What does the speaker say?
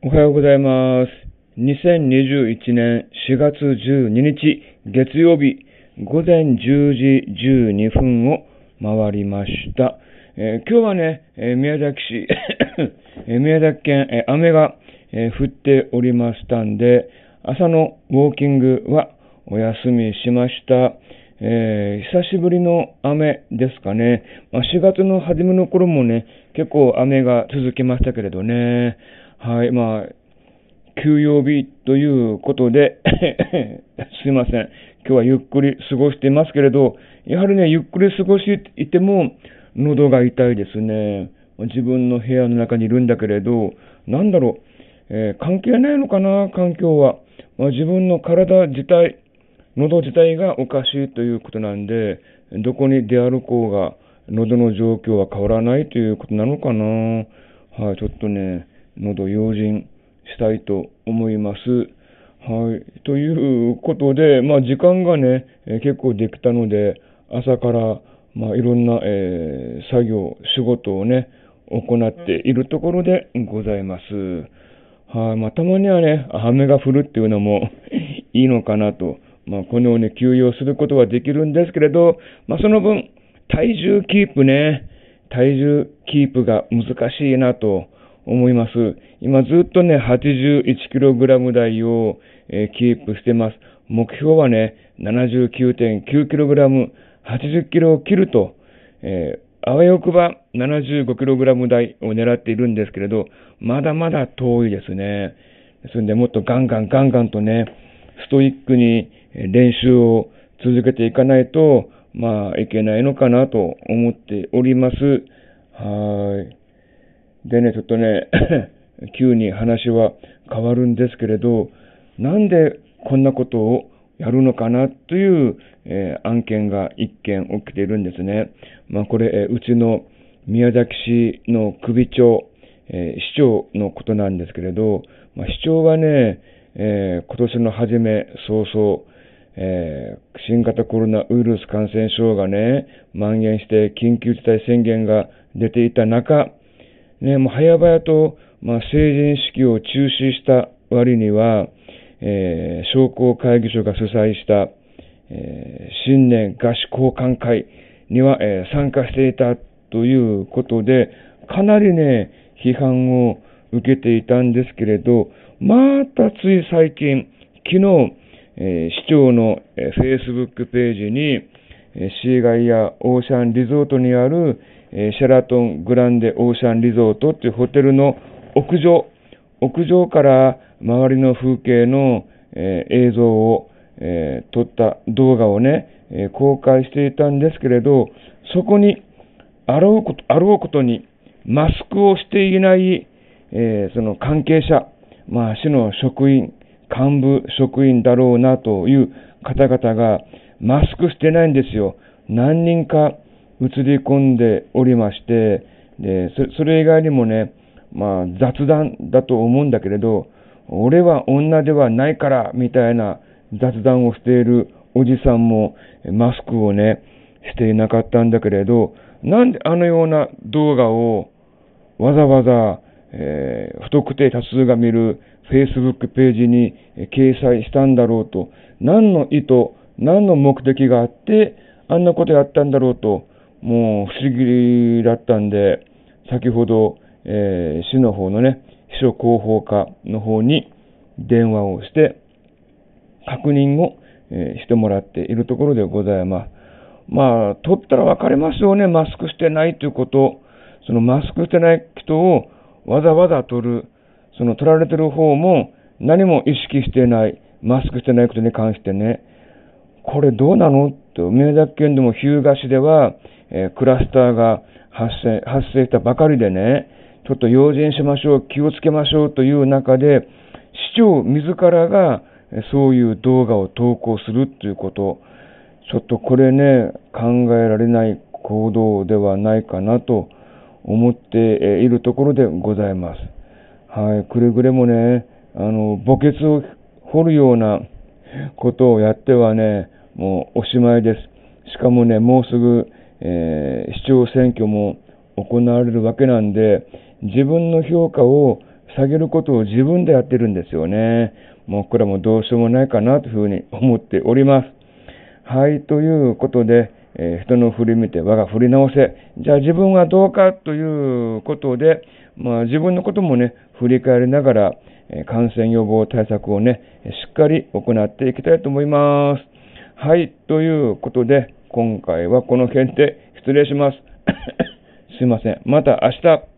おはようございます。2021年4月12日月曜日午前10時12分を回りました。えー今日はね、宮崎市、宮崎県、雨が、降っておりましたんで、朝のウォーキングはお休みしました。えー久しぶりの雨ですかね。まあ、4月の初めの頃もね、結構雨が続きましたけれどね。はい、まあ、休養日ということで、すいません。今日はゆっくり過ごしていますけれど、やはりね、ゆっくり過ごしていても、喉が痛いですね。自分の部屋の中にいるんだけれど、なんだろう、えー関係ないのかな、環境は。まあ、自分の体自体、喉自体がおかしいということなんで、どこに出歩こうが、喉の状況は変わらないということなのかな。はい、ちょっとね、喉用心したいと思います。はい。ということで、まあ時間がね、え結構できたので、朝から、まあいろんな、えー作業、仕事をね、行っているところでございます。はい。まあたまにはね、雨が降るっていうのも いいのかなと。まあこのように休養することはできるんですけれど、まあその分、体重キープね、体重キープが難しいなと思います。今ずっとね、81kg 台を、えキープしてます。目標はね、79.9kg、80kg を切ると、えーあわよくば 75kg 台を狙っているんですけれど、まだまだ遠いですね。ですので、もっとガンガンガンガンとね、ストイックに練習を続けていかないと、まあ、いけないのかなと思っております。はい。でね、ちょっとね、急に話は変わるんですけれど、なんでこんなことをやるのかなという、えー案件が一件起きているんですね。まあこれ、えうちの宮崎市の首長、えー市長のことなんですけれど、まあ、市長はね、え今年の初め早々、え新型コロナウイルス感染症がね、蔓延して緊急事態宣言が出ていた中、ね、もう早々と、まあ、成人式を中止した割には、えー商工会議所が主催した、えー新年合宿交換会には、えー参加していたということで、かなりね、批判を受けていたんですけれど、またつい最近、昨日、えー市長の、えー Facebook ページに、シーガイやオーシャンリゾートにある、えシェラトングランデオーシャンリゾートっていうホテルの屋上、屋上から周りの風景の、え映像を、え撮った動画をね、え公開していたんですけれど、そこにあろうことあろうことにマスクをしていない、えその関係者、まあ、市の職員、幹部職員だろうなという方々がマスクしてないんですよ。何人か映り込んでおりまして、でそれ以外にもね、まあ、雑談だと思うんだけれど、俺は女ではないからみたいな雑談をしているおじさんもマスクをね、していなかったんだけれど、なんであのような動画をわざわざ、えー不特定多数が見る Facebook ページに掲載したんだろうと、何の意図、何の目的があって、あんなことやったんだろうと、もう不思議だったんで、先ほど、えー市の方のね、秘書広報課の方に電話をして、確認を、えーしてもらっているところでございます。まあ、取ったら分かりますよね、マスクしてないということ。そのマスクしてない人をわざわざ取る。その取られてる方も何も意識してない、マスクしてないことに関してね、これどうなの？と、宮崎県でも日向市では、えークラスターが発生、発生したばかりでね、ちょっと用心しましょう、気をつけましょうという中で、市長自らがそういう動画を投稿するということ、ちょっとこれね、考えられない行動ではないかなと思っているところでございます。はい、くれぐれもね、あの、墓穴を掘るようなことをやってはね、もうおしまいです。しかもね、もうすぐ、えー市長選挙も行われるわけなんで、自分の評価を下げることを自分でやってるんですよね。もうこれはもうどうしようもないかなというふうに思っております。はい、ということで、えー、人の振り見て我が振り直せ。じゃあ自分はどうかということで、まあ自分のこともね、振り返りながら、えー、感染予防対策をね、しっかり行っていきたいと思います。はい、ということで、今回はこの辺で失礼します。すいません。また明日。